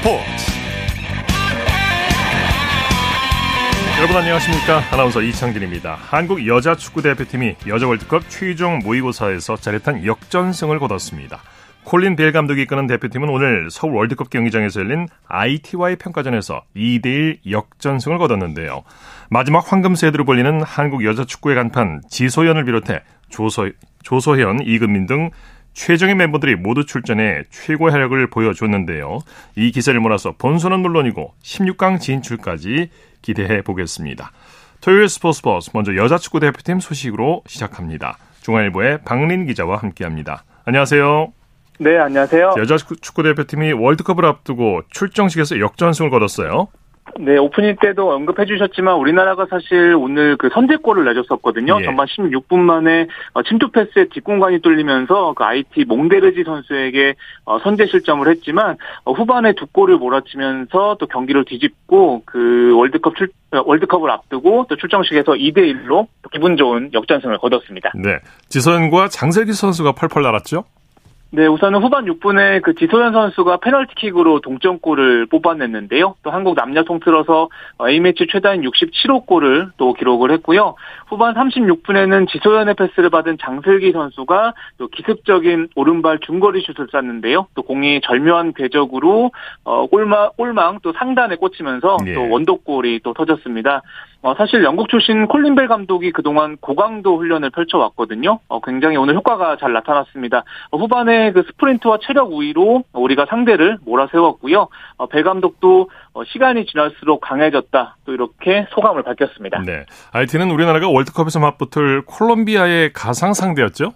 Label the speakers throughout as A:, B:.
A: 스포츠. 여러분 안녕하십니까? 아나운서 이창진입니다. 한국 여자 축구대표팀이 여자 월드컵 최종 모의고사에서 짜릿한 역전승을 거뒀습니다. 콜린 벨 감독이 이끄는 대표팀은 오늘 서울 월드컵 경기장에서 열린 IT와의 평가전에서 2대1 역전승을 거뒀는데요. 마지막 황금세드로 불리는 한국 여자 축구의 간판 지소연을 비롯해 조서, 조소현, 이금민 등 최정의 멤버들이 모두 출전해 최고의 활약을 보여줬는데요. 이 기세를 몰아서 본선은 물론이고 16강 진출까지 기대해 보겠습니다. 토요일 스포츠 버스 먼저 여자 축구 대표팀 소식으로 시작합니다. 중앙일보의 박린 기자와 함께합니다. 안녕하세요.
B: 네, 안녕하세요.
A: 여자 축구 대표팀이 월드컵을 앞두고 출정식에서 역전승을 거뒀어요.
B: 네, 오프닝 때도 언급해 주셨지만 우리나라가 사실 오늘 그 선제골을 내줬었거든요. 예. 전반 16분 만에 어, 침투 패스에 뒷공간이 뚫리면서 그 IT 몽데르지 선수에게 어, 선제 실점을 했지만 어, 후반에 두 골을 몰아치면서 또 경기를 뒤집고 그 월드컵 출 월드컵을 앞두고 또 출정식에서 2대 1로 기분 좋은 역전승을 거뒀습니다.
A: 네. 지선과 장슬기 선수가 펄펄 날았죠?
B: 네, 우선은 후반 6분에 그 지소연 선수가 페널티킥으로 동점골을 뽑아냈는데요. 또 한국 남녀 통틀어서 A매치 최다인 67호 골을 또 기록을 했고요. 후반 36분에는 지소연의 패스를 받은 장슬기 선수가 또 기습적인 오른발 중거리 슛을 쐈는데요. 또 공이 절묘한 궤적으로 어, 골망, 골망 또 상단에 꽂히면서 예. 또 원더골이 또 터졌습니다. 어, 사실 영국 출신 콜린벨 감독이 그동안 고강도 훈련을 펼쳐왔거든요. 어, 굉장히 오늘 효과가 잘 나타났습니다. 어, 후반에 그 스프린트와 체력 우위로 우리가 상대를 몰아세웠고요. 어, 벨 감독도 어, 시간이 지날수록 강해졌다. 또 이렇게 소감을 밝혔습니다.
A: 네. IT는 우리나라가 월드컵에서 맞붙을 콜롬비아의 가상 상대였죠?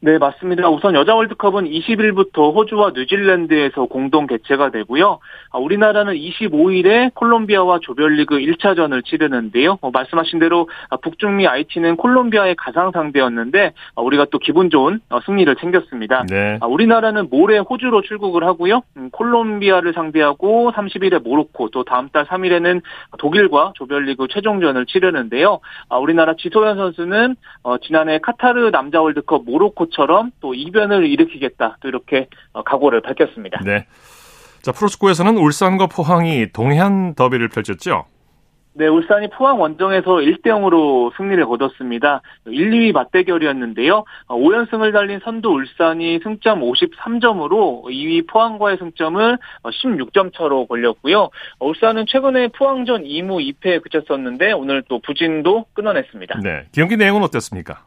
B: 네, 맞습니다. 우선 여자 월드컵은 20일부터 호주와 뉴질랜드에서 공동 개최가 되고요. 아, 우리나라는 25일에 콜롬비아와 조별리그 1차전을 치르는데요. 어, 말씀하신 대로 아, 북중미 IT는 콜롬비아의 가상 상대였는데 아, 우리가 또 기분 좋은 어, 승리를 챙겼습니다. 네. 우리나라는 모레 호주로 출국을 하고요. 음, 콜롬비아를 상대하고 30일에 모로코 또 다음 달 3일에는 독일과 조별리그 최종전을 치르는데요. 우리나라 지소연 선수는 어, 지난해 카타르 남자 월드컵 모로코 것처럼 또 이변을 일으키겠다. 또 이렇게 어, 각오를 밝혔습니다.
A: 네. 자, 프로축구에서는 울산과 포항이 동해안 더비를 펼쳤죠?
B: 네, 울산이 포항 원정에서 1대 0으로 승리를 거뒀습니다. 1, 2위 맞대결이었는데요. 5연승을 달린 선두 울산이 승점 53점으로 2위 포항과의 승점을 16점 차로 벌렸고요. 울산은 최근에 포항전 2무 2패에 그쳤었는데 오늘 또 부진도 끊어냈습니다.
A: 네, 경기 내용은 어땠습니까?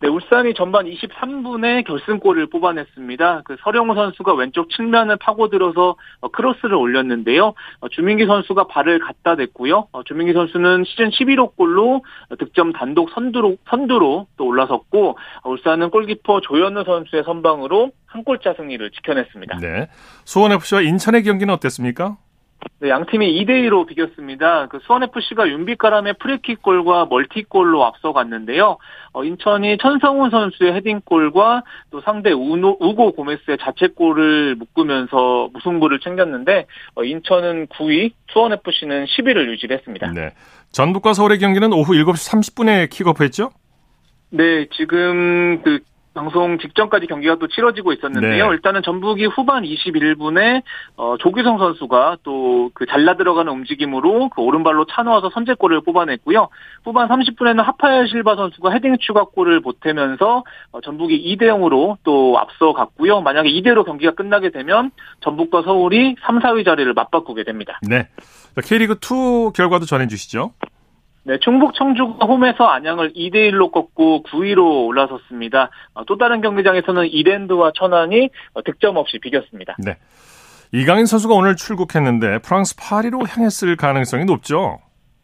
B: 네, 울산이 전반 23분에 결승골을 뽑아냈습니다. 그 서령우 선수가 왼쪽 측면을 파고들어서 어, 크로스를 올렸는데요. 어, 주민기 선수가 발을 갖다 댔고요. 어, 주민기 선수는 시즌 11호 골로 득점 단독 선두로 선두로 또 올라섰고 울산은 골키퍼 조현우 선수의 선방으로 한 골차 승리를 지켜냈습니다.
A: 네. 수원 FC와 인천의 경기는 어땠습니까?
B: 네, 양 팀이 2대 2로 비겼습니다. 그 수원FC가 윤빛가람의 프리킥골과 멀티골로 앞서갔는데요. 어, 인천이 천성훈 선수의 헤딩골과 또 상대 우노, 우고 고메스의 자책골을 묶으면서 무승부를 챙겼는데 어, 인천은 9위, 수원FC는 10위를 유지했습니다. 네.
A: 전북과 서울의 경기는 오후 7시 30분에 킥오프했죠?
B: 네, 지금 그 방송 직전까지 경기가 또 치러지고 있었는데요. 네. 일단은 전북이 후반 21분에 어, 조규성 선수가 또 그 잘라 들어가는 움직임으로 그 오른발로 차놓아서 선제골을 뽑아냈고요. 후반 30분에는 하파엘 실바 선수가 헤딩 추가골을 보태면서 어, 전북이 2대 0으로 또 앞서갔고요. 만약에 2대로 경기가 끝나게 되면 전북과 서울이 3, 4위 자리를 맞바꾸게 됩니다.
A: 네. K리그 2 결과도 전해 주시죠.
B: 네, 충북 청주가 홈에서 안양을 2대 1로 꺾고 9위로 올라섰습니다. 어, 또 다른 경기장에서는 이랜드와 천안이 어, 득점 없이 비겼습니다.
A: 네. 이강인 선수가 오늘 출국했는데 프랑스 파리로 향했을 가능성이 높죠.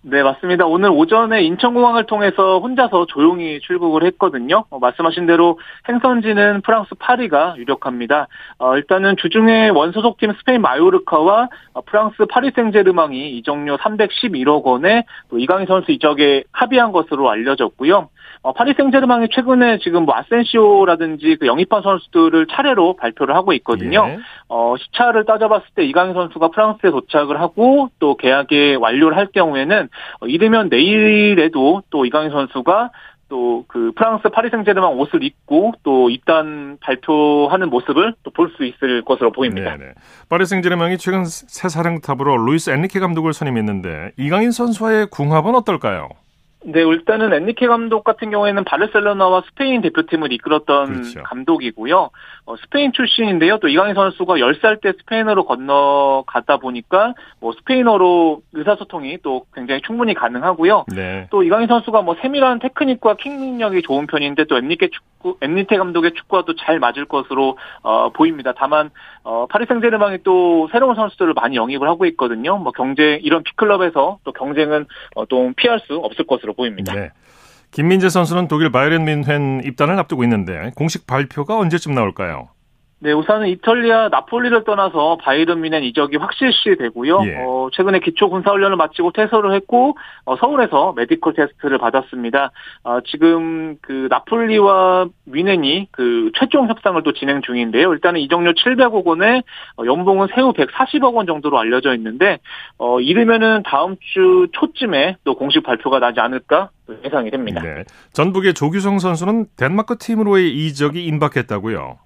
B: 네, 맞습니다. 오늘 오전에 인천공항을 통해서 혼자서 조용히 출국을 했거든요. 어, 말씀하신 대로 행선지는 프랑스 파리가 유력합니다. 어, 일단은 주중에 원소속팀 스페인 마요르카와 어, 프랑스 파리 생제르망이 이적료 311억 원에 또 이강인 선수 이적에 합의한 것으로 알려졌고요. 어, 파리 생제르맹이 최근에 지금 뭐 아센시오라든지 그 영입한 선수들을 차례로 발표를 하고 있거든요. 예. 어, 시차를 따져봤을 때 이강인 선수가 프랑스에 도착을 하고 또 계약에 완료를 할 경우에는 어, 이르면 내일에도 또 이강인 선수가 또또그 프랑스 파리 생제르맹 옷을 입고 또 입단 발표하는 모습을 또 볼 수 있을 것으로 보입니다. 네네.
A: 파리 생제르맹이 최근 새 사령탑으로 루이스 엔리케 감독을 선임했는데 이강인 선수와의 궁합은 어떨까요?
B: 네, 일단은 엔리케 감독 같은 경우에는 바르셀로나와 스페인 대표팀을 이끌었던 그렇죠. 감독이고요. 어, 스페인 출신인데요. 또 이강인 선수가 10살 때 스페인으로 건너가다 보니까 뭐 스페인어로 의사소통이 또 굉장히 충분히 가능하고요. 네. 또 이강인 선수가 뭐 세밀한 테크닉과 킥 능력이 좋은 편인데 또 엔리케 축구, 엔리케 감독의 축구와도 잘 맞을 것으로 어, 보입니다. 다만 어, 파리 생제르맹이 또 새로운 선수들을 많이 영입을 하고 있거든요. 뭐 경쟁 이런 빅클럽에서 또 경쟁은 어, 또 피할 수 없을 것으로 보입니다. 네.
A: 김민재 선수는 독일 바이에른 뮌헨 입단을 앞두고 있는데 공식 발표가 언제쯤 나올까요?
B: 네, 우선은 이탈리아 나폴리를 떠나서 바이에른 뮌헨 이적이 확실시 되고요. 예. 어, 최근에 기초 군사 훈련을 마치고 퇴소를 했고 어, 서울에서 메디컬 테스트를 받았습니다. 어, 지금 그 나폴리와 뮌헨이 그 최종 협상을 또 진행 중인데요. 일단은 이적료 700억 원에 어, 연봉은 세후 140억 원 정도로 알려져 있는데 어, 이르면은 다음 주 초쯤에 또 공식 발표가 나지 않을까 예상이 됩니다. 네.
A: 전북의 조규성 선수는 덴마크 팀으로의 이적이 임박했다고요.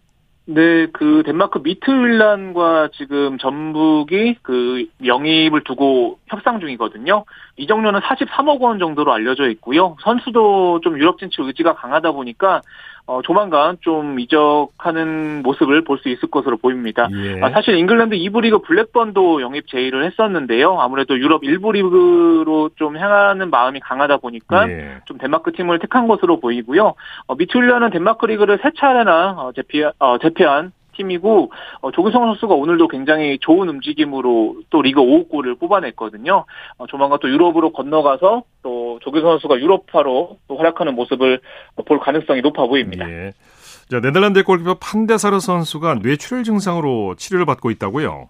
B: 네, 그 덴마크 미트윌란과 지금 전북이 그 영입을 두고 협상 중이거든요. 이적료는 43억 원 정도로 알려져 있고요. 선수도 좀 유럽 진출 의지가 강하다 보니까 어, 조만간 좀 이적하는 모습을 볼 수 있을 것으로 보입니다. 예. 아, 사실 잉글랜드 2부 리그 블랙번도 영입 제의를 했었는데요. 아무래도 유럽 1부 리그로 좀 향하는 마음이 강하다 보니까 예. 좀 덴마크 팀을 택한 것으로 보이고요. 어, 미트윌란은 덴마크 리그를 세 차례나 어, 제피, 어, 제패한 팀이고 어, 조규성 선수가 오늘도 굉장히 좋은 움직임으로 또 리그 5호 골을 뽑아냈거든요. 어, 조만간 또 유럽으로 건너가서 또 조규성 선수가 유럽파로 또 활약하는 모습을 볼 가능성이 높아 보입니다. 예.
A: 자, 네덜란드의 골키퍼 판데르사르 선수가 뇌출혈 증상으로 치료를 받고 있다고요?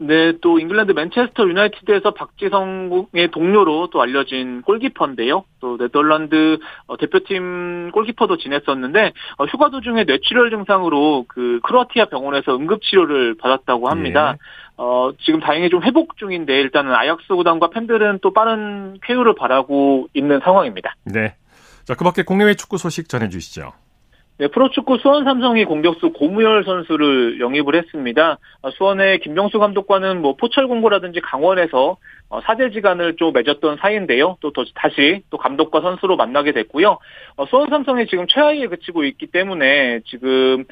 B: 네, 또 잉글랜드 맨체스터 유나이티드에서 박지성의 동료로 또 알려진 골키퍼인데요. 또 네덜란드 어, 대표팀 골키퍼도 지냈었는데 어, 휴가 도중에 뇌출혈 증상으로 그 크로아티아 병원에서 응급 치료를 받았다고 합니다. 예. 어, 지금 다행히 좀 회복 중인데 일단은 아약스 구단과 팬들은 또 빠른 쾌유를 바라고 있는 상황입니다.
A: 네. 자, 그 밖에 국내외 축구 소식 전해 주시죠.
B: 네, 프로축구 수원 삼성이 공격수 고무열 선수를 영입을 했습니다. 아, 수원의 김병수 감독과는 뭐 포철공고라든지 강원에서 어, 사제지간을 좀 맺었던 사이인데요. 또 다시 또 감독과 선수로 만나게 됐고요. 어, 수원 삼성이 지금 최하위에 그치고 있기 때문에 지금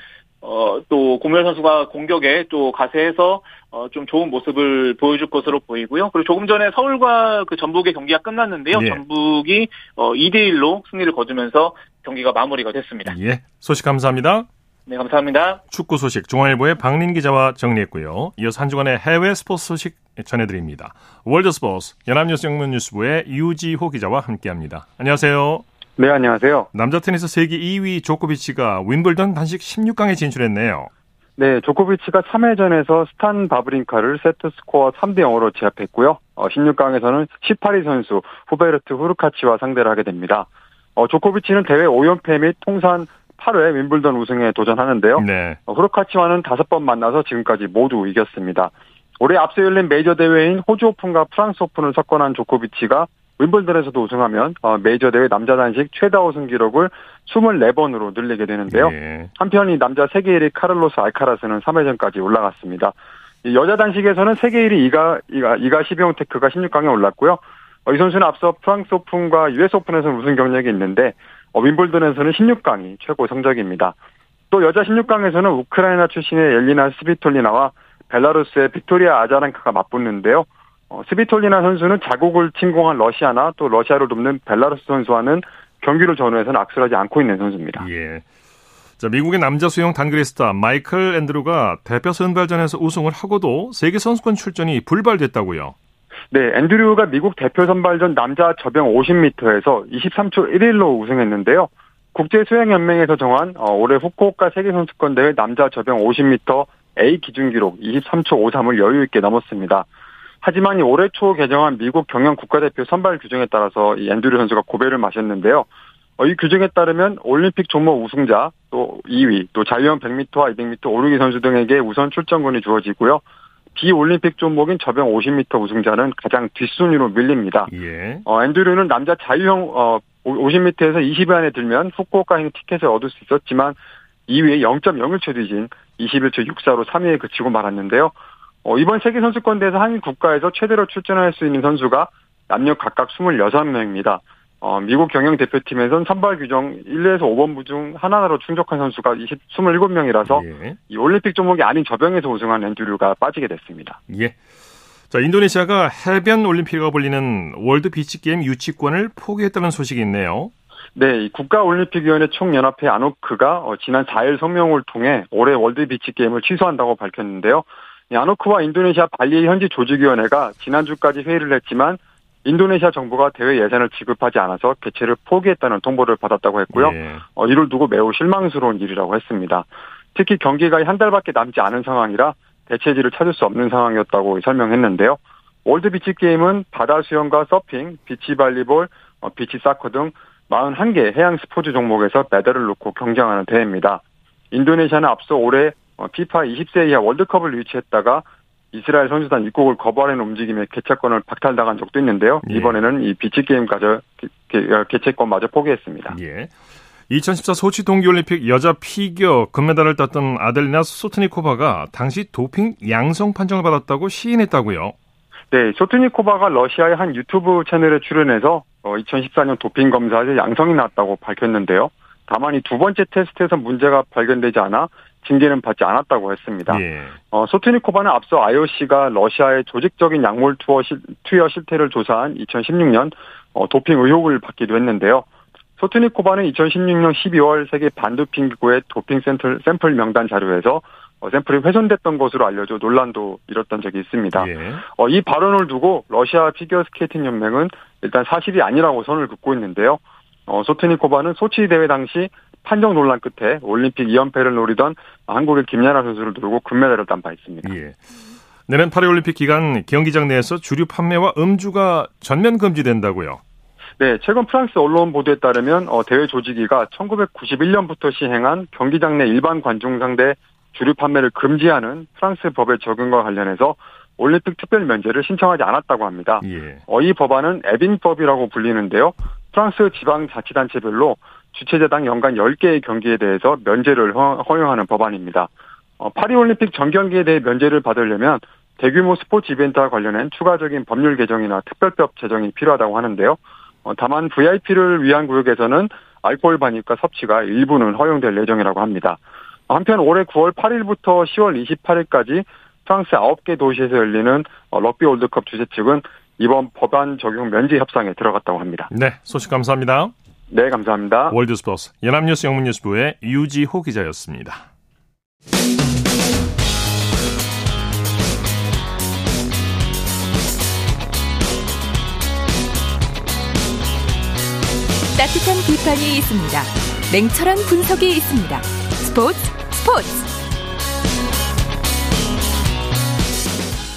B: 어, 또 고무열 선수가 공격에 또 가세해서 어, 좀 좋은 모습을 보여줄 것으로 보이고요. 그리고 조금 전에 서울과 그 전북의 경기가 끝났는데요. 네. 전북이 어, 2대 1로 승리를 거두면서 경기가 마무리가 됐습니다.
A: 예. 소식 감사합니다.
B: 네, 감사합니다.
A: 축구 소식 중앙일보의 박린 기자와 정리했고요. 이어서 한 주간의 해외 스포츠 소식 전해드립니다. 월드 스포츠 연합뉴스 영문뉴스부의 유지호 기자와 함께합니다. 안녕하세요.
C: 네, 안녕하세요.
A: 남자 테니스 세계 2위 조코비치가 윔블던 단식 16강에 진출했네요.
C: 네, 조코비치가 3회전에서 스탄 바브링카를 세트 스코어 3대 0으로 제압했고요. 어, 16강에서는 18위 선수 후베르트 후르카치와 상대를 하게 됩니다. 어, 조코비치는 대회 5연패 및 통산 8회 윔블던 우승에 도전하는데요. 네. 어, 후르카치와는 5번 만나서 지금까지 모두 이겼습니다. 올해 앞서 열린 메이저 대회인 호주 오픈과 프랑스 오픈을 석권한 조코비치가 윔블던에서도 우승하면 어, 메이저 대회 남자 단식 최다 우승 기록을 24번으로 늘리게 되는데요. 네. 한편 이 남자 세계 1위 카를로스 알카라스는 3회전까지 올라갔습니다. 여자 단식에서는 세계 1위 이가 이가 이가 시비옹테크가 16강에 올랐고요. 어, 이 선수는 앞서 프랑스 오픈과 US 오픈에서 우승 경력이 있는데 어, 윔블던에서는 16강이 최고 성적입니다. 또 여자 16강에서는 우크라이나 출신의 엘리나 스비톨리나와 벨라루스의 빅토리아 아자렌카가 맞붙는데요. 어, 스비톨리나 선수는 자국을 침공한 러시아나 또 러시아를 돕는 벨라루스 선수와는 경기를 전후해서는 악수하지 않고 있는 선수입니다. 예.
A: 자, 미국의 남자 수영 단거리 스타 마이클 앤드루가 대표 선발전에서 우승을 하고도 세계 선수권 출전이 불발됐다고요.
C: 네, 앤드류가 미국 대표 선발전 남자 접영 50m에서 23초 11로 우승했는데요. 국제 수영 연맹에서 정한 어, 올해 후쿠오카 세계 선수권 대회 남자 저병 50m A 기준 기록 23초 53을 여유 있게 넘었습니다. 하지만 올해 초 개정한 미국 경영 국가대표 선발 규정에 따라서 이 앤드류 선수가 고배를 마셨는데요. 어, 이 규정에 따르면 올림픽 종목 우승자, 또 2위, 또 자유형 100m와 200m 오르기 선수 등에게 우선 출전권이 주어지고요. 비올림픽 종목인 저병 50m 우승자는 가장 뒷순위로 밀립니다. 예. 어, 앤드류는 남자 자유형 어, 50m에서 2위 안에 들면 후쿠오카행 티켓을 얻을 수 있었지만 2위에 0.01초 뒤진 21초 64로 3위에 그치고 말았는데요. 어, 이번 세계 선수권대회에서 한 국가에서 최대로 출전할 수 있는 선수가 남녀 각각 26명입니다. 어, 미국 경영 대표팀에선 선발 규정 1에서 5번 중 하나로 충족한 선수가 20, 27명이라서 예. 이 올림픽 종목이 아닌 접영에서 우승한 앤드류가 빠지게 됐습니다.
A: 예. 자, 인도네시아가 해변 올림픽으로 불리는 월드 비치 게임 유치권을 포기했다는 소식이 있네요.
C: 네, 국가올림픽위원회 총연합회 아노크가 어, 지난 4일 성명을 통해 올해 월드 비치 게임을 취소한다고 밝혔는데요. 아노크와 인도네시아 발리 현지 조직위원회가 지난주까지 회의를 했지만 인도네시아 정부가 대회 예산을 지급하지 않아서 개최를 포기했다는 통보를 받았다고 했고요. 예. 어, 이를 두고 매우 실망스러운 일이라고 했습니다. 특히 경기가 한 달밖에 남지 않은 상황이라 대체지를 찾을 수 없는 상황이었다고 설명했는데요. 월드 비치 게임은 바다 수영과 서핑, 비치 발리볼, 어, 비치 사커 등 41개 해양 스포츠 종목에서 메달을 놓고 경쟁하는 대회입니다. 인도네시아는 앞서 올해 어, 피파 20세 이하 월드컵을 유치했다가 이스라엘 선수단 입국을 거부하는 움직임에 개최권을 박탈당한 적도 있는데요. 예. 이번에는 이 비치 게임까지 개최권마저 포기했습니다.
A: 예. 2014 소치 동계올림픽 여자 피겨 금메달을 땄던 아델리나 소트니코바가 당시 도핑 양성 판정을 받았다고 시인했다고요.
C: 네, 소트니코바가 러시아의 한 유튜브 채널에 출연해서 2014년 어, 도핑 검사에서 양성이 나왔다고 밝혔는데요. 다만 이 두 번째 테스트에서 문제가 발견되지 않아 징계는 받지 않았다고 했습니다. 예. 어, 소트니코바는 앞서 IOC가 러시아의 조직적인 약물 투어 실, 투여 실태를 조사한 2016년 어, 도핑 의혹을 받기도 했는데요. 소트니코바는 2016년 12월 세계 반도핑 기구의 도핑 샘플, 샘플 명단 자료에서 어, 샘플이 훼손됐던 것으로 알려져 논란도 일었던 적이 있습니다. 예. 어, 이 발언을 두고 러시아 피겨스케이팅 연맹은 일단 사실이 아니라고 선을 긋고 있는데요. 어, 소트니코바는 소치 대회 당시 판정 논란 끝에 올림픽 2연패를 노리던 한국의 김연아 선수를 누르고 금메달을 딴 바 있습니다. 예.
A: 내년 파리올림픽 기간 경기장 내에서 주류 판매와 음주가 전면 금지된다고요?
C: 네, 최근 프랑스 언론 보도에 따르면 어, 대회 조직위가 1991년부터 시행한 경기장 내 일반 관중 상대 주류 판매를 금지하는 프랑스 법의 적용과 관련해서 올림픽 특별 면제를 신청하지 않았다고 합니다. 예. 어, 이 법안은 에빈법이라고 불리는데요. 프랑스 지방 자치단체별로 주최자당 연간 10개의 경기에 대해서 면제를 허용하는 법안입니다. 어, 파리올림픽 전 경기에 대해 면제를 받으려면 대규모 스포츠 이벤트와 관련된 추가적인 법률 개정이나 특별법 제정이 필요하다고 하는데요. 어, 다만 VIP를 위한 구역에서는 알코올 반입과 섭취가 일부는 허용될 예정이라고 합니다. 한편 올해 9월 8일부터 10월 28일까지 프랑스 9개 도시에서 열리는 어, 럭비 월드컵 주최 측은 이번 법안 적용 면제 협상에 들어갔다고 합니다.
A: 네, 소식 감사합니다.
C: 네, 감사합니다.
A: 월드스포스 연합뉴스 영문뉴스부의 유지호 기자였습니다.
D: 따뜻한 비판이 있습니다. 냉철한 분석이 있습니다. 스포츠 스포츠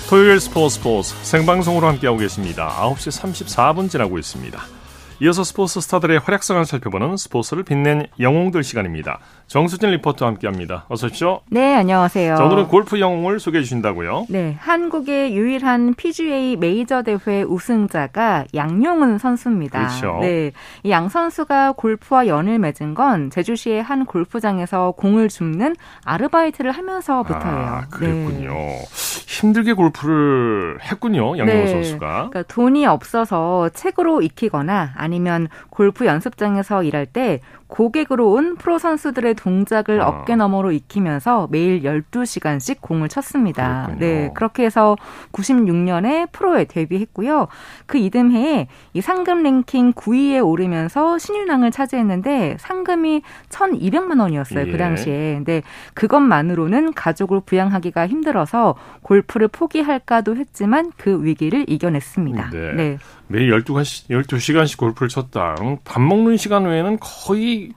A: 토요일 스포츠 스포츠 생방송으로 함께하고 계십니다. 9시 34분 지나고 있습니다. 이어서 스포츠 스타들의 활약상을 살펴보는 스포츠를 빛낸 영웅들 시간입니다. 정수진 리포터와 함께합니다. 어서 오십시오.
E: 네, 안녕하세요.
A: 자, 오늘은 골프 영웅을 소개해 주신다고요?
E: 네, 한국의 유일한 PGA 메이저 대회 우승자가 양용은 선수입니다.
A: 그렇죠.
E: 네, 이 양 선수가 골프와 연을 맺은 건 제주시의 한 골프장에서 공을 줍는 아르바이트를 하면서부터예요. 아,
A: 그랬군요. 네. 힘들게 골프를 했군요, 양용은 네, 선수가.
E: 그러니까 돈이 없어서 책으로 익히거나 아니면 골프 연습장에서 일할 때 고객으로 온 프로 선수들의 동작을 아. 어깨 너머로 익히면서 매일 12시간씩 공을 쳤습니다. 그렇군요. 네, 그렇게 해서 96년에 프로에 데뷔했고요. 그 이듬해에 이 상금 랭킹 9위에 오르면서 신인왕을 차지했는데 상금이 1,200만 원이었어요. 그 예. 그 당시에. 근데 그것만으로는 가족을 부양하기가 힘들어서 골프를 포기할까도 했지만 그 위기를 이겨냈습니다. 네. 네.
A: 매일 12시간씩, 12시간씩 골프를 쳤다. 밥 먹는 시간 외에는 거의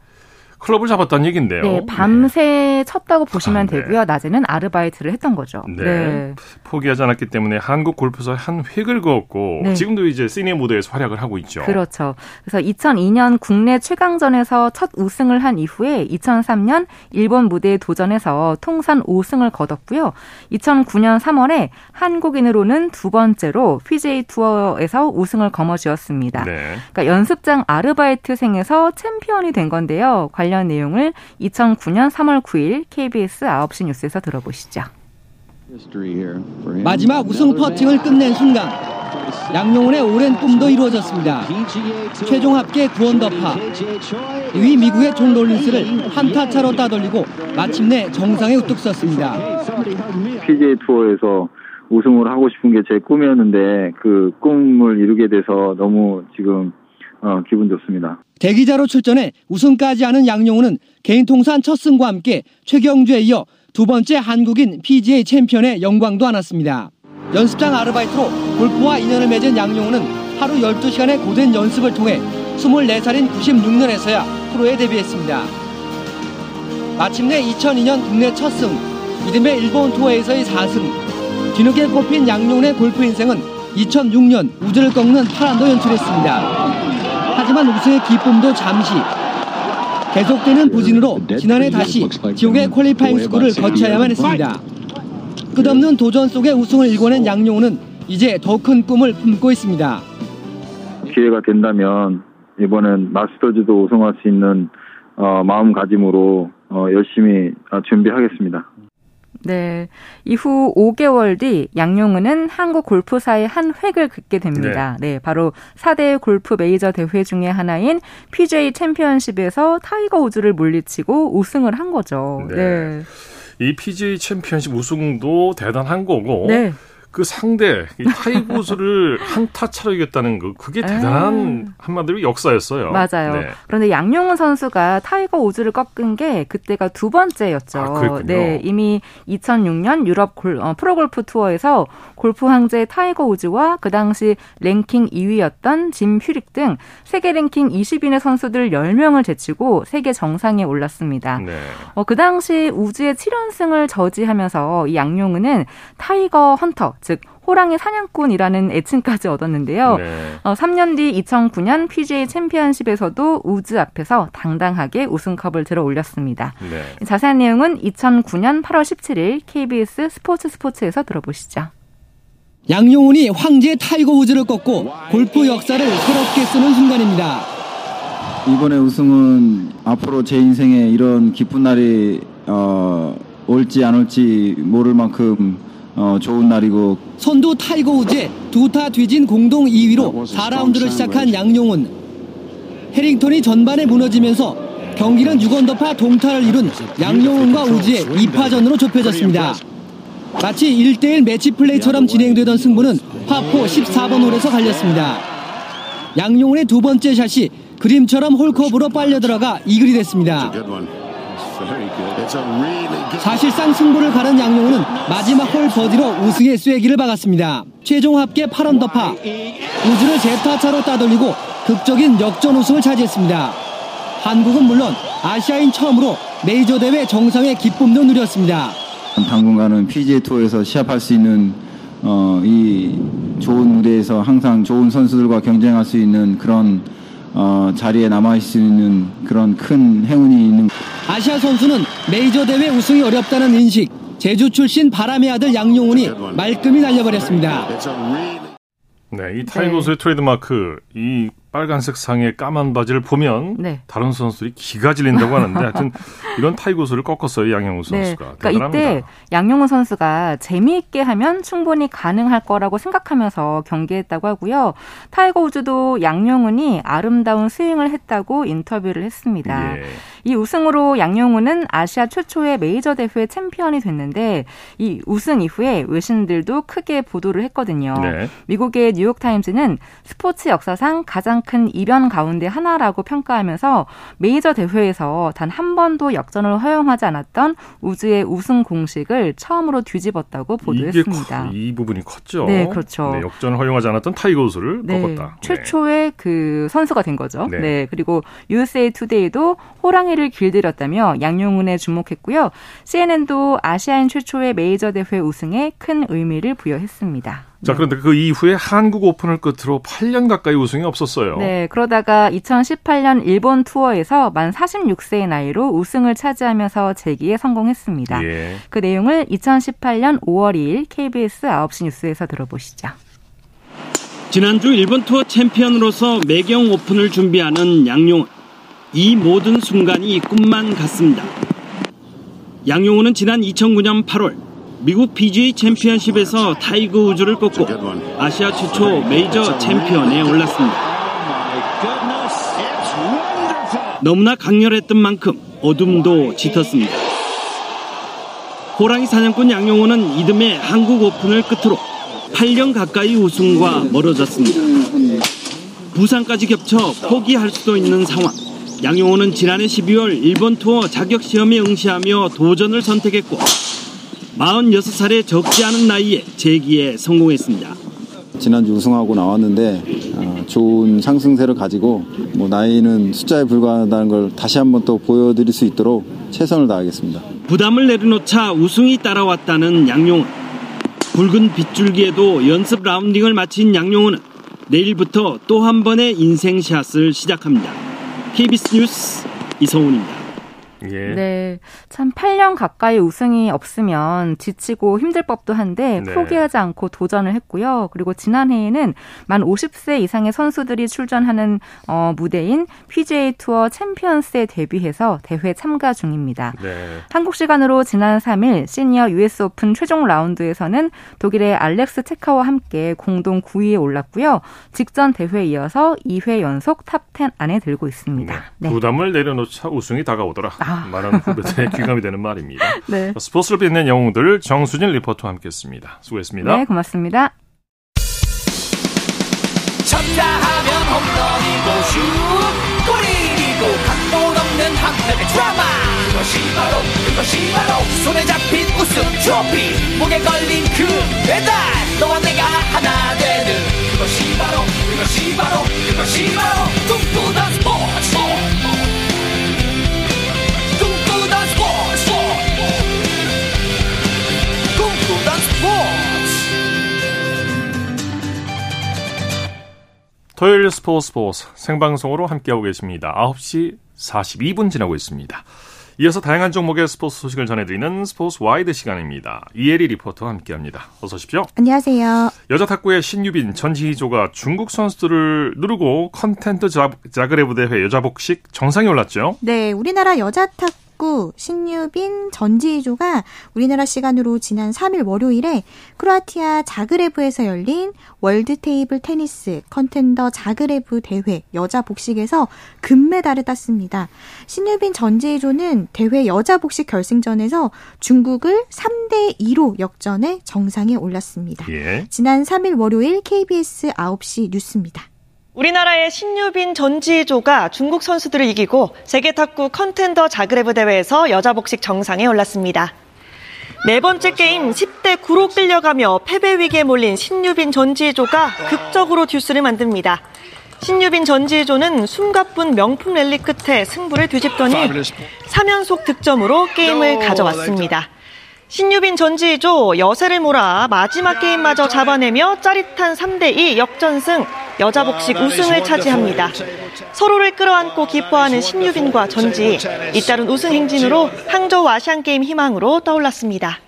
A: 클럽을 잡았다는 얘기인데요.
E: 네, 밤새 쳤다고 보시면 아, 네. 되고요. 낮에는 아르바이트를 했던 거죠.
A: 네. 네. 포기하지 않았기 때문에 한국 골프에서 한 획을 그었고 네. 지금도 이제 시니어 무대에서 활약을 하고 있죠.
E: 그렇죠. 그래서 2002년 국내 최강전에서 첫 우승을 한 이후에 2003년 일본 무대에 도전해서 통산 5승을 거뒀고요. 2009년 3월에 한국인으로는 두 번째로 PJ 투어에서 우승을 거머쥐었습니다. 네. 그러니까 연습장 아르바이트생에서 챔피언이 된 건데요. 관련 내용을 2009년 3월 9일 KBS 9시 뉴스에서 들어보시죠.
F: 마지막 우승 퍼팅을 끝낸 순간 양용은의 오랜 꿈도 이루어졌습니다. 최종 합계 9언더파 2위 미국의 존 롤린스를 한타 차로 따돌리고 마침내 정상에 우뚝 섰습니다.
G: PGA 투어에서 우승을 하고 싶은 게 제 꿈이었는데 그 꿈을 이루게 돼서 너무 지금 어, 기분 좋습니다.
F: 대기자로 출전해 우승까지 하는 양용은은 개인 통산 첫 승과 함께 최경주에 이어 두 번째 한국인 PGA 챔피언의 영광도 안았습니다. 연습장 아르바이트로 골프와 인연을 맺은 양용훈은 하루 12시간의 고된 연습을 통해 24살인 96년에서야 프로에 데뷔했습니다. 마침내 2002년 국내 첫 승, 이듬해 일본 투어에서의 4승, 뒤늦게 꼽힌 양용훈의 골프 인생은 2006년 우주를 꺾는 파란도 연출했습니다. 하지만 우승의 기쁨도 잠시 계속되는 부진으로 지난해 다시 지옥의 퀄리파잉 스쿨을 거쳐야만 했습니다. 끝없는 도전 속에 우승을 일궈낸 양용훈은 이제 더 큰 꿈을 품고 있습니다.
G: 기회가 된다면 이번엔 마스터즈도 우승할 수 있는 어, 마음가짐으로 어, 열심히 준비하겠습니다.
E: 네. 이후 5개월 뒤 양용은은 한국 골프사의 한 획을 긋게 됩니다. 네. 네. 바로 4대 골프 메이저 대회 중의 하나인 PGA 챔피언십에서 타이거 우즈를 물리치고 우승을 한 거죠. 네. 네.
A: 이 PGA 챔피언십 우승도 대단한 거고 네. 그 상대 타이거 우즈를 한타 차로 이겼다는 거 그게 대단한 아. 한마디로 역사였어요.
E: 맞아요. 네. 그런데 양용은 선수가 타이거 우즈를 꺾은 게 그때가 두 번째였죠.
A: 아,
E: 네, 이미 2006년 유럽 골, 어, 프로골프 투어에서 골프 황제 타이거 우즈와 그 당시 랭킹 2위였던 짐 퓨릭 등 세계 랭킹 20위 내 선수들 10명을 제치고 세계 정상에 올랐습니다. 네. 어, 그 당시 우즈의 7연승을 저지하면서 이 양용은은 타이거 헌터 즉 호랑이 사냥꾼이라는 애칭까지 얻었는데요. 네. 어, 3년 뒤 2009년 PGA 챔피언십에서도 우즈 앞에서 당당하게 우승컵을 들어 올렸습니다. 네. 자세한 내용은 2009년 8월 17일 KBS 스포츠 스포츠에서 들어보시죠.
F: 양용은이 황제 타이거 우즈를 꺾고 골프 역사를 새롭게 쓰는 순간입니다.
G: 이번에 우승은 앞으로 제 인생에 이런 기쁜 날이 어, 올지 안 올지 모를 만큼 어, 좋은 날이고.
F: 선두 타이거 우즈의 두타 뒤진 공동 2위로 4라운드를 시작한 양용은. 해링턴이 전반에 무너지면서 경기는 6언더파 동타를 이룬 양용은과 우즈의 2파전으로 좁혀졌습니다. 마치 1대1 매치 플레이처럼 진행되던 승부는 파포 14번 홀에서 갈렸습니다. 양용훈의 두 번째 샷이 그림처럼 홀컵으로 빨려 들어가 이글이 됐습니다. 사실상 승부를 가른 양용훈은 마지막 홀 버디로 우승의 쐐기를 박았습니다. 최종 합계 8언더파 우즈를 제타차로 따돌리고 극적인 역전 우승을 차지했습니다. 한국은 물론 아시아인 처음으로 메이저 대회 정상의 기쁨도 누렸습니다.
G: 당분간은 PGA 투어에서 시합할 수 있는 어, 이 좋은 무대에서 항상 좋은 선수들과 경쟁할 수 있는 그런 어, 자리에 남아 있을 수 있는 그런 큰 행운이 있는.
F: 아시아 선수는 메이저 대회 우승이 어렵다는 인식. 제주 출신 바람의 아들 양용은이 말끔히 날려버렸습니다.
A: 네, 이 타이거 우즈의 네. 트레이드마크, 이 빨간색 상의 까만 바지를 보면 네. 다른 선수들이 기가 질린다고 하는데 하여튼 이런 타이거 우즈를 꺾었어요 양용은 네. 선수가. 네.
E: 그러니까 대단합니다. 이때 양용은 선수가 재미있게 하면 충분히 가능할 거라고 생각하면서 경기했다고 하고요. 타이거 우즈도 양용은이 아름다운 스윙을 했다고 인터뷰를 했습니다. 예. 이 우승으로 양용은은 아시아 최초의 메이저 대회 챔피언이 됐는데 이 우승 이후에 외신들도 크게 보도를 했거든요. 네. 미국의 뉴욕 타임즈는 스포츠 역사상 가장 가장 큰 이변 가운데 하나라고 평가하면서 메이저 대회에서 단 한 번도 역전을 허용하지 않았던 우즈의 우승 공식을 처음으로 뒤집었다고 보도했습니다.
A: 이게 이 부분이 컸죠.
E: 네, 그렇죠.
A: 네, 역전을 허용하지 않았던 타이거 우즈를
E: 네,
A: 꺾었다.
E: 최초의 그 선수가 된 거죠.
A: 네.
E: 네. 그리고 USA 투데이도 호랑이를 길들였다며 양용은에 주목했고요. CNN도 아시아인 최초의 메이저 대회 우승에 큰 의미를 부여했습니다.
A: 자, 그런데 그 이후에 한국 오픈을 끝으로 8년 가까이 우승이 없었어요.
E: 네, 그러다가 2018년 일본 투어에서 만 46세의 나이로 우승을 차지하면서 재기에 성공했습니다.
A: 예.
E: 그 내용을 2018년 5월 2일 KBS 9시 뉴스에서 들어보시죠.
H: 지난주 일본 투어 챔피언으로서 매경 오픈을 준비하는 양용은 이 모든 순간이 꿈만 같습니다. 양용은은 지난 2009년 8월 미국 PGA 챔피언십에서 타이거 우즈를 꺾고 아시아 최초 메이저 챔피언에 올랐습니다. 너무나 강렬했던 만큼 어둠도 짙었습니다. 호랑이 사냥꾼 양용호는 이듬해 한국 오픈을 끝으로 8년 가까이 우승과 멀어졌습니다. 부상까지 겹쳐 포기할 수도 있는 상황. 양용호는 지난해 12월 일본 투어 자격 시험에 응시하며 도전을 선택했고 46살의 적지 않은 나이에 재기에 성공했습니다.
G: 지난주 우승하고 나왔는데 어, 좋은 상승세를 가지고 뭐 나이는 숫자에 불과하다는 걸 다시 한번 또 보여드릴 수 있도록 최선을 다하겠습니다.
H: 부담을 내려놓자 우승이 따라왔다는 양용은 붉은 빗줄기에도 연습 라운딩을 마친 양용은 내일부터 또 한 번의 인생샷을 시작합니다. KBS 뉴스 이성훈입니다.
A: 예.
E: 네. 참 8년 가까이 우승이 없으면 지치고 힘들 법도 한데
A: 네.
E: 포기하지 않고 도전을 했고요. 그리고 지난해에는 만 50세 이상의 선수들이 출전하는 어, 무대인 PGA 투어 챔피언스에 데뷔해서 대회 참가 중입니다.
A: 네.
E: 한국 시간으로 지난 3일 시니어 US 오픈 최종 라운드에서는 독일의 알렉스 체카와 함께 공동 9위에 올랐고요. 직전 대회에 이어서 2회 연속 탑 10 안에 들고 있습니다.
A: 네. 부담을 내려놓자 우승이 다가오더라. 많은 후배들의 귀감이 되는 말입니다.
E: 네.
A: 스포츠를 빛낸 영웅들 정수진 리포터와 함께했습니다. 수고했습니다.
E: 네, 고맙습니다.
I: 쳤다 하면 홈런이고 슛 골이고 각본 없는 한편의 드라마 그것이 바로 그것이 바로 손에 잡힌 우승 트로피 목에 걸린 그 메달 너와 내가 하나 되는 그것이 바로 그것이 바로 그것이 바로 꿈꾸던 스포츠
A: 토요일 스포츠 스포츠 생방송으로 함께하고 계십니다. 9시 42분 지나고 있습니다. 이어서 다양한 종목의 스포츠 소식을 전해드리는 스포츠 와이드 시간입니다. 이혜리 리포터와 함께합니다. 어서 오십시오.
J: 안녕하세요.
A: 여자 탁구의 신유빈, 전지희조가 중국 선수들을 누르고 컨텐트 자, 자그레브 대회 여자 복식 정상에 올랐죠.
J: 네, 우리나라 여자 탁구 신유빈 전지희조가 우리나라 시간으로 지난 3일 월요일에 크로아티아 자그레브에서 열린 월드 테이블 테니스 컨텐더 자그레브 대회 여자 복식에서 금메달을 땄습니다. 신유빈 전지희조는 대회 여자 복식 결승전에서 중국을 3대 2로 역전해 정상에 올랐습니다.
A: 예.
J: 지난 3일 월요일 KBS 9시 뉴스입니다.
K: 우리나라의 신유빈 전지희조가 중국 선수들을 이기고 세계 탁구 컨텐더 자그레브 대회에서 여자 복식 정상에 올랐습니다. 네 번째 게임 10대 9로 끌려가며 패배 위기에 몰린 신유빈 전지희조가 극적으로 듀스를 만듭니다. 신유빈 전지희조는 숨가쁜 명품 랠리 끝에 승부를 뒤집더니 3연속 득점으로 게임을 가져왔습니다. 신유빈 전지조 여세를 몰아 마지막 게임마저 잡아내며 짜릿한 3대2 역전승 여자 복식 우승을 차지합니다. 서로를 끌어안고 기뻐하는 신유빈과 전지 잇따른 우승 행진으로 항저우 아시안게임 희망으로 떠올랐습니다.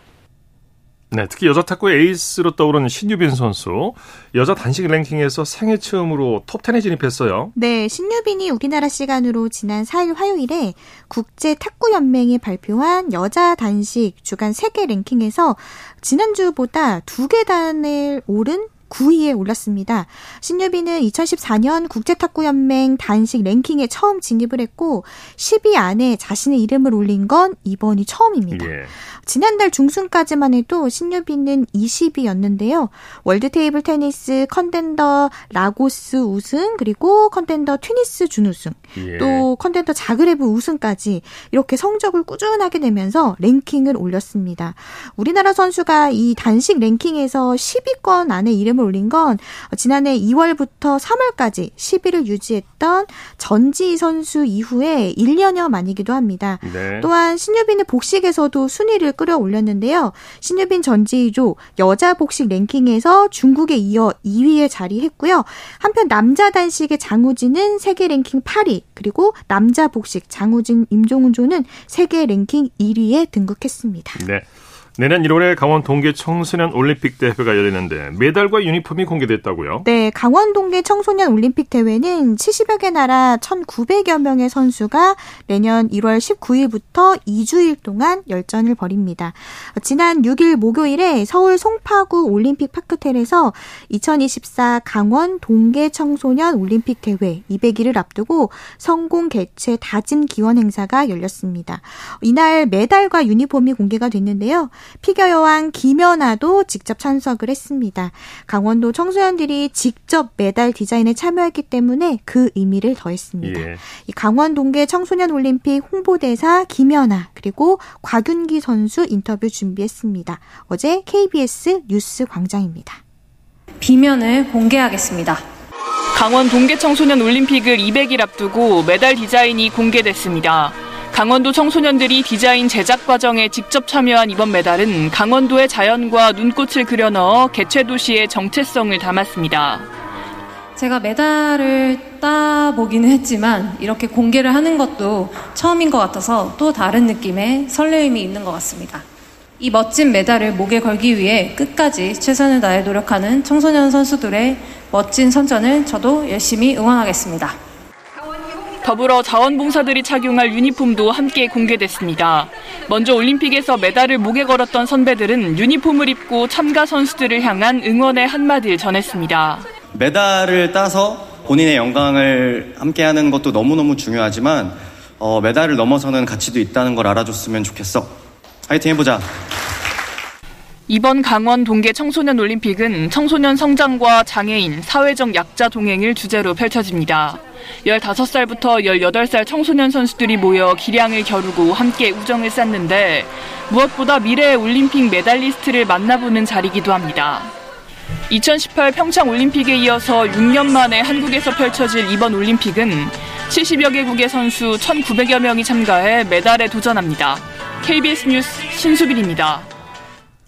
A: 네, 특히 여자 탁구의 에이스로 떠오르는 신유빈 선수 여자 단식 랭킹에서 생애 처음으로 톱10에 진입했어요.
J: 네, 신유빈이 우리나라 시간으로 지난 4일 화요일에 국제 탁구 연맹이 발표한 여자 단식 주간 세계 랭킹에서 지난주보다 두 계단을 오른 9위에 올랐습니다. 신유빈은 2014년 국제탁구연맹 단식 랭킹에 처음 진입을 했고 10위 안에 자신의 이름을 올린 건 이번이 처음입니다.
A: 예.
J: 지난달 중순까지만 해도 신유빈은 20위였는데요. 월드 테이블 테니스 컨텐더 라고스 우승 그리고 컨텐더 튀니스 준우승
A: 예.
J: 또 컨텐더 자그레브 우승까지 이렇게 성적을 꾸준하게 내면서 랭킹을 올렸습니다. 우리나라 선수가 이 단식 랭킹에서 10위권 안에 이름을 올린 건 지난해 2월부터 3월까지 10위를 유지했던 전지희 선수 이후에 1년여 만이기도 합니다.
A: 네.
J: 또한 신유빈의 복식에서도 순위를 끌어올렸는데요. 신유빈 전지희조 여자 복식 랭킹에서 중국에 이어 2위에 자리했고요. 한편 남자 단식의 장우진은 세계 랭킹 8위, 그리고 남자 복식 장우진 임종훈조는 세계 랭킹 1위에 등극했습니다.
A: 네. 내년 1월에 강원 동계 청소년 올림픽 대회가 열리는데 메달과 유니폼이 공개됐다고요?
J: 네, 강원 동계 청소년 올림픽 대회는 70여 개 나라 1,900여 명의 선수가 내년 1월 19일부터 2주일 동안 열전을 벌입니다. 지난 6일 목요일에 서울 송파구 올림픽 파크텔에서 2024 강원 동계 청소년 올림픽 대회 200일을 앞두고 성공 개최 다짐 기원 행사가 열렸습니다. 이날 메달과 유니폼이 공개가 됐는데요. 피겨 여왕 김연아도 직접 참석을 했습니다. 강원도 청소년들이 직접 메달 디자인에 참여했기 때문에 그 의미를 더했습니다.
A: 예.
J: 이 강원 동계 청소년 올림픽 홍보대사 김연아 그리고 곽윤기 선수 인터뷰 준비했습니다. 어제 KBS 뉴스 광장입니다.
L: 비면을 공개하겠습니다.
M: 강원 동계 청소년 올림픽을 200일 앞두고 메달 디자인이 공개됐습니다. 강원도 청소년들이 디자인 제작 과정에 직접 참여한 이번 메달은 강원도의 자연과 눈꽃을 그려 넣어 개최 도시의 정체성을 담았습니다.
L: 제가 메달을 따보기는 했지만 이렇게 공개를 하는 것도 처음인 것 같아서 또 다른 느낌의 설레임이 있는 것 같습니다. 이 멋진 메달을 목에 걸기 위해 끝까지 최선을 다해 노력하는 청소년 선수들의 멋진 선전을 저도 열심히 응원하겠습니다.
M: 더불어 자원봉사들이 착용할 유니폼도 함께 공개됐습니다. 먼저 올림픽에서 메달을 목에 걸었던 선배들은 유니폼을 입고 참가 선수들을 향한 응원의 한마디를 전했습니다.
N: 메달을 따서 본인의 영광을 함께하는 것도 너무너무 중요하지만 어, 메달을 넘어서는 가치도 있다는 걸 알아줬으면 좋겠어. 화이팅 해보자.
M: 이번 강원 동계 청소년 올림픽은 청소년 성장과 장애인, 사회적 약자 동행을 주제로 펼쳐집니다. 15살부터 18살 청소년 선수들이 모여 기량을 겨루고 함께 우정을 쌓는데 무엇보다 미래의 올림픽 메달리스트를 만나보는 자리이기도 합니다. 2018 평창 올림픽에 이어서 6년 만에 한국에서 펼쳐질 이번 올림픽은 70여 개국의 선수 1,900여 명이 참가해 메달에 도전합니다. KBS 뉴스 신수빈입니다.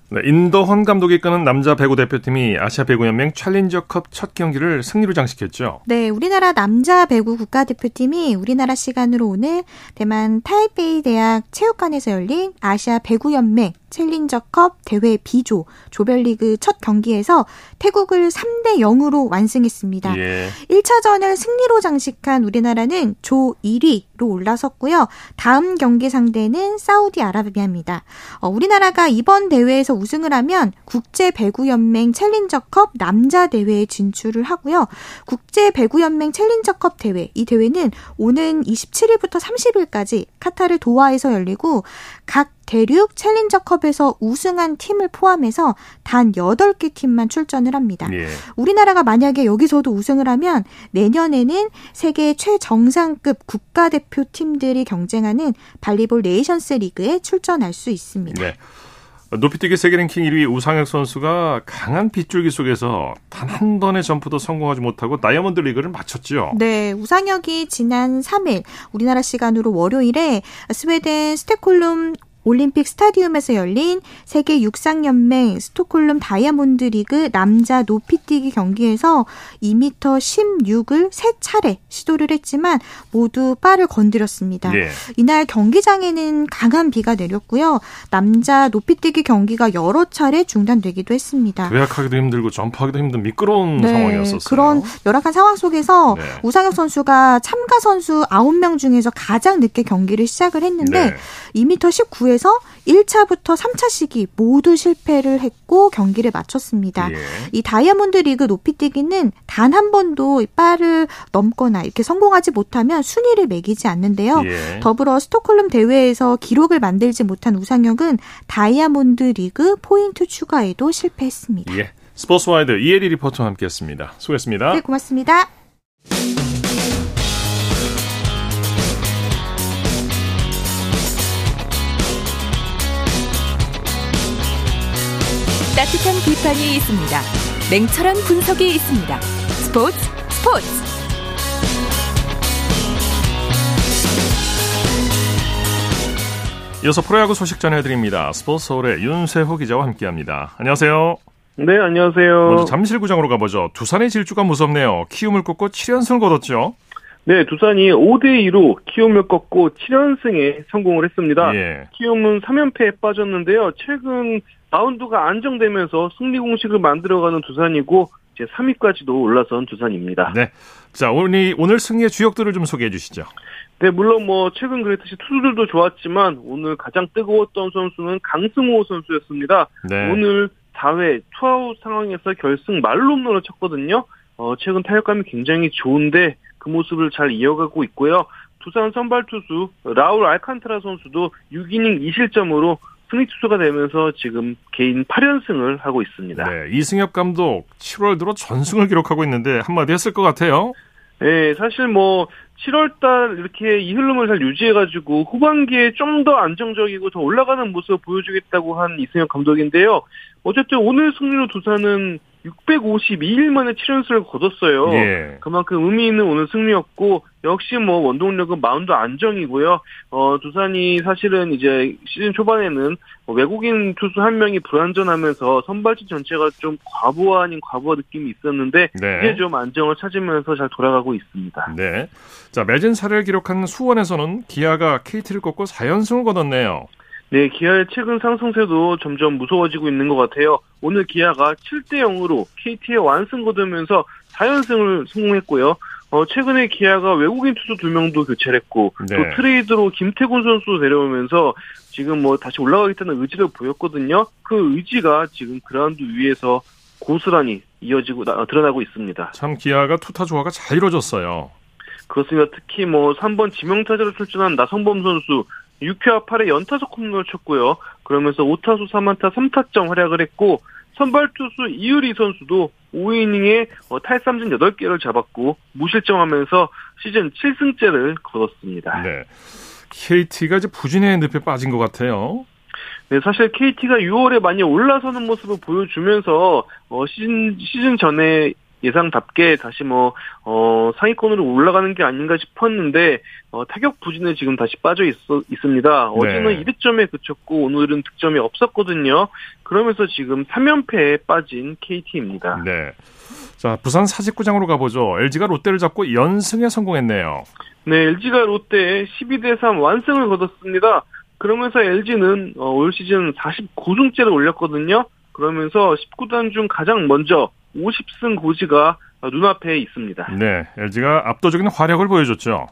A: 네, 인더헌 감독이 이끄는 남자 배구 대표팀이 아시아 배구연맹 챌린저컵 첫 경기를 승리로 장식했죠.
J: 네, 우리나라 남자 배구 국가대표팀이 우리나라 시간으로 오늘 대만 타이베이 대학 체육관에서 열린 아시아 배구연맹 챌린저컵 대회 B조 조별리그 첫 경기에서 태국을 3대 0으로 완승했습니다.
A: 예.
J: 1차전을 승리로 장식한 우리나라는 조 1위로 올라섰고요. 다음 경기 상대는 사우디아라비아입니다. 어, 우리나라가 이번 대회에서 우승을 하면 국제 배구연맹 챌린저컵 남자 대회에 진출을 하고요. 국제 배구연맹 챌린저컵 대회 이 대회는 오는 27일부터 30일까지 카타르 도하에서 열리고 각 대륙 챌린저컵에서 우승한 팀을 포함해서 단 8개 팀만 출전을 합니다.
A: 예.
J: 우리나라가 만약에 여기서도 우승을 하면 내년에는 세계 최정상급 국가대표 팀들이 경쟁하는 발리볼 네이션스 리그에 출전할 수 있습니다.
A: 네. 높이뛰기 세계 랭킹 1위 우상혁 선수가 강한 빗줄기 속에서 단 한 번의 점프도 성공하지 못하고 다이아몬드 리그를 마쳤죠.
J: 네, 우상혁이 지난 3일 우리나라 시간으로 월요일에 스웨덴 스테콜름 올림픽 스타디움에서 열린 세계 육상연맹 스톡홀름 다이아몬드 리그 남자 높이뛰기 경기에서 2m 16을 세 차례 시도를 했지만 모두 바를 건드렸습니다.
A: 예.
J: 이날 경기장에는 강한 비가 내렸고요. 남자 높이뛰기 경기가 여러 차례 중단되기도 했습니다.
A: 도약하기도 힘들고 점프하기도 힘든 미끄러운
J: 네,
A: 상황이었었어요.
J: 그런 열악한 상황 속에서
A: 네.
J: 우상혁 선수가 참가 선수 9명 중에서 가장 늦게 경기를 시작을 했는데
A: 네.
J: 2m 19에서 그래서 1차부터 3차 시기 모두 실패를 했고 경기를 마쳤습니다.
O: 예.
J: 이 다이아몬드 리그 높이뛰기는 단 한 번도 바를 넘거나 이렇게 성공하지 못하면 순위를 매기지 않는데요.
O: 예.
J: 더불어 스톡홀름 대회에서 기록을 만들지 못한 우상혁은 다이아몬드 리그 포인트 추가에도 실패했습니다.
A: 예. 스포츠와이드 이혜리 리포터와 함께했습니다. 수고했습니다.
J: 네, 고맙습니다.
D: 따뜻한 비판이 있습니다. 냉철한 분석이 있습니다. 스포츠 스포츠
A: 이어서 프로야구 소식 전해드립니다. 스포츠 서울의 윤세호 기자와 함께합니다. 안녕하세요.
P: 네, 안녕하세요.
A: 먼저 잠실구장으로 가보죠. 두산의 질주가 무섭네요. 키움을 꺾고 7연승을 거뒀죠.
P: 네, 두산이 5대2로 키움을 꺾고 7연승에 성공을 했습니다.
A: 예.
P: 키움은 3연패에 빠졌는데요. 최근 마운드가 안정되면서 승리 공식을 만들어가는 두산이고 이제 3위까지도 올라선 두산입니다.
A: 네. 자, 오늘, 오늘 승리의 주역들을 좀 소개해 주시죠.
P: 네, 물론 뭐 최근 그랬듯이 투수들도 좋았지만 오늘 가장 뜨거웠던 선수는 강승호 선수였습니다.
A: 네.
P: 오늘 4회 투아웃 상황에서 결승 만루 홈런을 쳤거든요. 어, 최근 타격감이 굉장히 좋은데 그 모습을 잘 이어가고 있고요. 두산 선발 투수 라울 알칸트라 선수도 6이닝 2실점으로 승리 투수가 되면서 지금 개인 8연승을 하고 있습니다.
A: 네. 이승엽 감독 7월 들어 전승을 기록하고 있는데 한마디 했을 것 같아요.
P: 네, 사실 뭐 7월달 이렇게 이 흐름을 잘 유지해가지고 후반기에 좀 더 안정적이고 더 올라가는 모습을 보여주겠다고 한 이승엽 감독인데요. 어쨌든 오늘 승리로 두산은 652일 만에 7연승을 거뒀어요.
A: 예.
P: 그만큼 의미 있는 오늘 승리였고 역시 뭐 원동력은 마운드 안정이고요. 어 두산이 사실은 이제 시즌 초반에는 뭐 외국인 투수 한 명이 불안전하면서 선발진 전체가 좀 과부하 아닌 과부하 느낌이 있었는데
A: 네.
P: 이제 좀 안정을 찾으면서 잘 돌아가고 있습니다.
A: 네. 자, 매진 사례를 기록한 수원에서는 기아가 KT를 꺾고 4연승을 거뒀네요.
P: 네, 기아의 최근 상승세도 점점 무서워지고 있는 것 같아요. 오늘 기아가 7대 0으로 KT에 완승 거두면서 4연승을 성공했고요. 어, 최근에 기아가 외국인 투수 2명도 교체를 했고,
A: 네.
P: 또 트레이드로 김태군 선수 데려오면서 지금 뭐 다시 올라가겠다는 의지를 보였거든요. 그 의지가 지금 그라운드 위에서 고스란히 이어지고, 나- 드러나고 있습니다.
A: 참 기아가 투타 조화가 잘 이루어졌어요.
P: 그렇습니다. 특히 뭐 3번 지명타자로 출전한 나성범 선수 6회와 8회 연타석 홈런을 쳤고요. 그러면서 5타수 3안타 3타점 활약을 했고 선발 투수 이유리 선수도 5이닝에 어, 탈삼진 8개를 잡았고 무실점하면서 시즌 7승째를 거뒀습니다.
A: 네. KT가 이제 부진의 늪에 빠진 것 같아요.
P: 네, 사실 KT가 6월에 많이 올라서는 모습을 보여주면서 어, 시즌 시즌 전에 예상답게 다시 뭐 어, 상위권으로 올라가는 게 아닌가 싶었는데 어, 타격 부진에 지금 다시 빠져 있, 있습니다. 어제는 2득점에 그쳤고 오늘은 득점이 없었거든요. 그러면서 지금 3연패에 빠진 KT입니다.
A: 네. 자, 부산 사직구장으로 가보죠. LG가 롯데를 잡고 연승에 성공했네요.
P: 네, LG가 롯데에 12대 3 완승을 거뒀습니다. 그러면서 LG는 어, 올 시즌 49승째를 올렸거든요. 그러면서 19단 중 가장 먼저 50승 고지가 눈앞에 있습니다.
A: 네. LG가 압도적인 화력을 보여줬죠.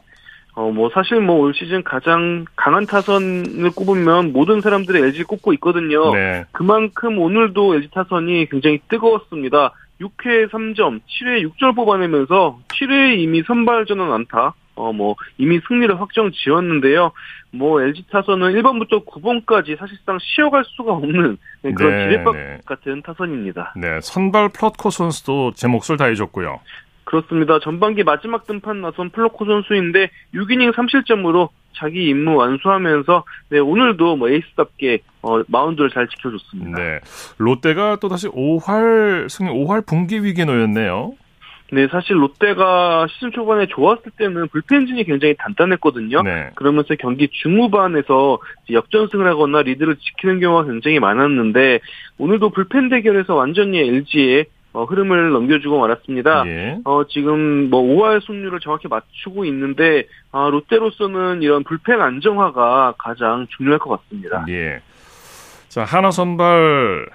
P: 어, 뭐, 사실 뭐, 올 시즌 가장 강한 타선을 꼽으면 모든 사람들이 LG 꼽고 있거든요.
A: 네.
P: 그만큼 오늘도 LG 타선이 굉장히 뜨거웠습니다. 6회 3점, 7회 6점 뽑아내면서 7회에 이미 선발 전원 안타, 어, 뭐, 이미 승리를 확정 지었는데요. 뭐, LG 타선은 1번부터 9번까지 사실상 쉬어갈 수가 없는 네, 그런
A: 네,
P: 기대박
A: 네.
P: 같은 타선입니다.
A: 네. 선발 플럿코 선수도 제 몫을 다해줬고요.
P: 그렇습니다. 전반기 마지막 등판 나선 플럿코 선수인데 6이닝 3실점으로 자기 임무 완수하면서 네, 오늘도 뭐 에이스답게 어, 마운드를 잘 지켜줬습니다.
A: 네. 롯데가 또다시 5할 승률 5할 붕괴 위기에 놓였네요.
P: 네, 사실 롯데가 시즌 초반에 좋았을 때는 불펜진이 굉장히 단단했거든요.
A: 네.
P: 그러면서 경기 중후반에서 역전승을 하거나 리드를 지키는 경우가 굉장히 많았는데 오늘도 불펜 대결에서 완전히 LG에 어, 흐름을 넘겨주고 말았습니다.
A: 예.
P: 어, 지금 뭐 5할 승률을 정확히 맞추고 있는데 아, 롯데로서는 이런 불펜 안정화가 가장 중요할 것 같습니다.
A: 예. 자, 하나 선발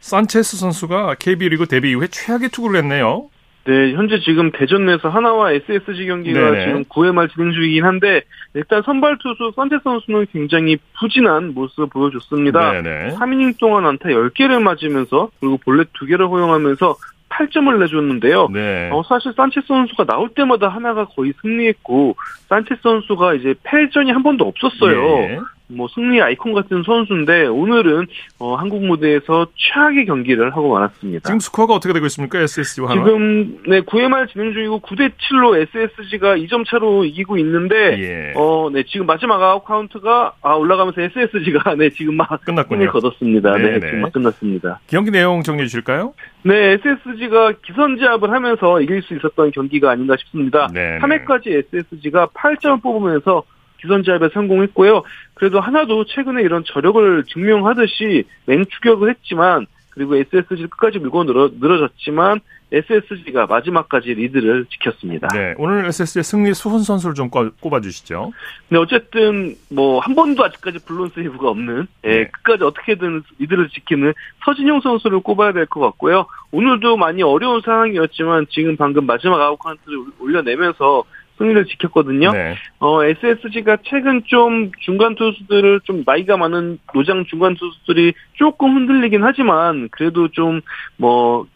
A: 산체스 선수가 KBO 리그 데뷔 이후에 최악의 투구를 했네요.
P: 네, 현재 지금 대전 내에서 하나와 SSG 경기가
A: 네네.
P: 지금 9회 말 진행 중이긴 한데 일단 선발 투수 산체스 선수는 굉장히 부진한 모습을 보여줬습니다.
A: 네네.
P: 3이닝 동안 안타 10개를 맞으면서 그리고 볼넷 2개를 허용하면서 8점을 내줬는데요.
A: 네.
P: 어, 사실 산체스 선수가 나올 때마다 한화가 거의 승리했고 산체스 선수가 이제 패전이 한 번도 없었어요.
A: 예.
P: 뭐 승리 아이콘 같은 선수인데 오늘은 어, 한국 무대에서 최악의 경기를 하고 말았습니다.
A: 지금 스코어가 어떻게 되고 있습니까? SSG와 한화?
P: 지금 네 9회 말 진행 중이고 9대 7로 SSG가 2점 차로 이기고 있는데
A: 예.
P: 어네 지금 마지막 아웃 카운트가 아 올라가면서 SSG가 네 지금 막
A: 끝났군요.
P: 승리 거뒀습니다. 네,
A: 네 네.
P: 지금 막 끝났습니다.
A: 경기 내용 정리해 주실까요?
P: 네, SSG가 기선제압을 하면서 이길 수 있었던 경기가 아닌가 싶습니다.
A: 네네.
P: 3회까지 SSG가 8점을 뽑으면서 기선 제압에 성공했고요. 그래도 하나도 최근에 이런 저력을 증명하듯이 맹추격을 했지만 그리고 SSG를 끝까지 밀고 늘어, 늘어졌지만 SSG가 마지막까지 리드를 지켰습니다.
A: 네. 오늘 SSG의 승리 수훈 선수를 좀 꼽- 꼽아주시죠.
P: 근데 어쨌든 뭐 한 번도 아직까지 블론 세이브가 없는 예,
A: 네.
P: 끝까지 어떻게든 리드를 지키는 서진용 선수를 꼽아야 될 것 같고요. 오늘도 많이 어려운 상황이었지만 지금 방금 마지막 아웃 카운트를 올려내면서 승리를 지켰거든요.
A: 네.
P: 어, SSG가 최근 좀 중간 투수들을 좀 나이가 많은 노장 중간 투수들이 조금 흔들리긴 하지만 그래도 좀뭐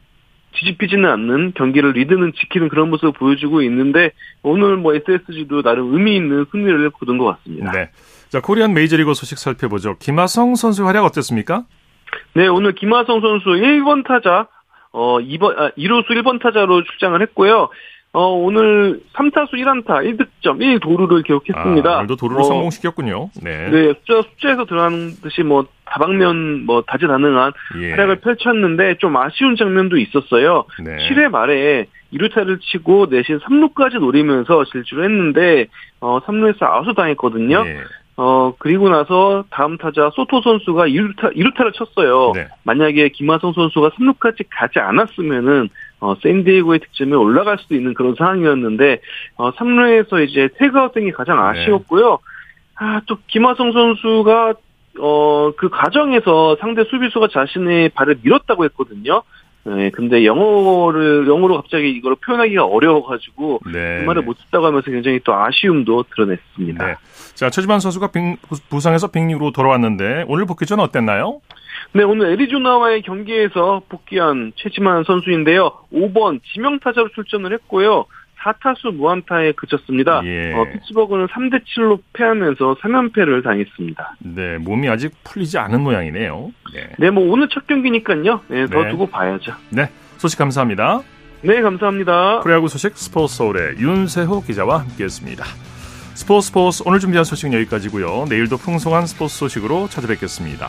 P: 뒤집히지는 않는 경기를 리드는 지키는 그런 모습을 보여주고 있는데 오늘 뭐 SSG도 나름 의미 있는 승리를 거둔 것 같습니다.
A: 네. 자, 코리안 메이저리그 소식 살펴보죠. 김하성 선수 활약 어땠습니까?
P: 네, 오늘 김하성 선수 1번 타자, 어, 2번, 아, 2루수 1번 타자로 출장을 했고요. 어, 오늘 3타수 1안타, 1득점, 1도루를 기록했습니다.
A: 아, 오늘도 도루를
P: 어,
A: 성공시켰군요. 네.
P: 네, 숫자, 숫자에서 드러나는 듯이 뭐, 다방면, 뭐, 다재다능한
A: 예.
P: 활약을 펼쳤는데, 좀 아쉬운 장면도 있었어요.
A: 네.
P: 7회 말에 2루타를 치고 내신 3루까지 노리면서 질주를 했는데, 어, 3루에서 아웃을 당했거든요.
A: 예.
P: 어, 그리고 나서 다음 타자 소토 선수가 2루타, 2루타를 쳤어요.
A: 네.
P: 만약에 김하성 선수가 3루까지 가지 않았으면은, 어, 샌디에고의 득점이 올라갈 수도 있는 그런 상황이었는데, 어, 3루에서 이제 태그아웃된 게 가장
A: 네.
P: 아쉬웠고요. 아, 또 김하성 선수가, 어, 그 과정에서 상대 수비수가 자신의 발을 밀었다고 했거든요. 네, 근데 영어를, 영어로 갑자기 이걸 표현하기가 어려워가지고,
A: 네.
P: 그 말을 못했다고 하면서 굉장히 또 아쉬움도 드러냈습니다.
A: 네. 자, 최지만 선수가 빙- 부상에서 빅리그로 돌아왔는데 오늘 복귀 전 어땠나요?
P: 네, 오늘 애리조나와의 경기에서 복귀한 최지만 선수인데요. 5번 지명타자로 출전을 했고요. 4타수 무안타에 그쳤습니다.
A: 예.
P: 어, 피츠버그는 3대 7로 패하면서 3연패를 당했습니다.
A: 네, 몸이 아직 풀리지 않은 모양이네요. 네.
P: 네, 뭐 오늘 첫 경기니까요. 네, 더
A: 네.
P: 두고 봐야죠.
A: 네, 소식 감사합니다.
P: 네, 감사합니다.
A: 프로야구 소식 스포츠 서울의 윤세호 기자와 함께했습니다. 스포츠 스포츠 오늘 준비한 소식은 여기까지고요. 내일도 풍성한 스포츠 소식으로 찾아뵙겠습니다.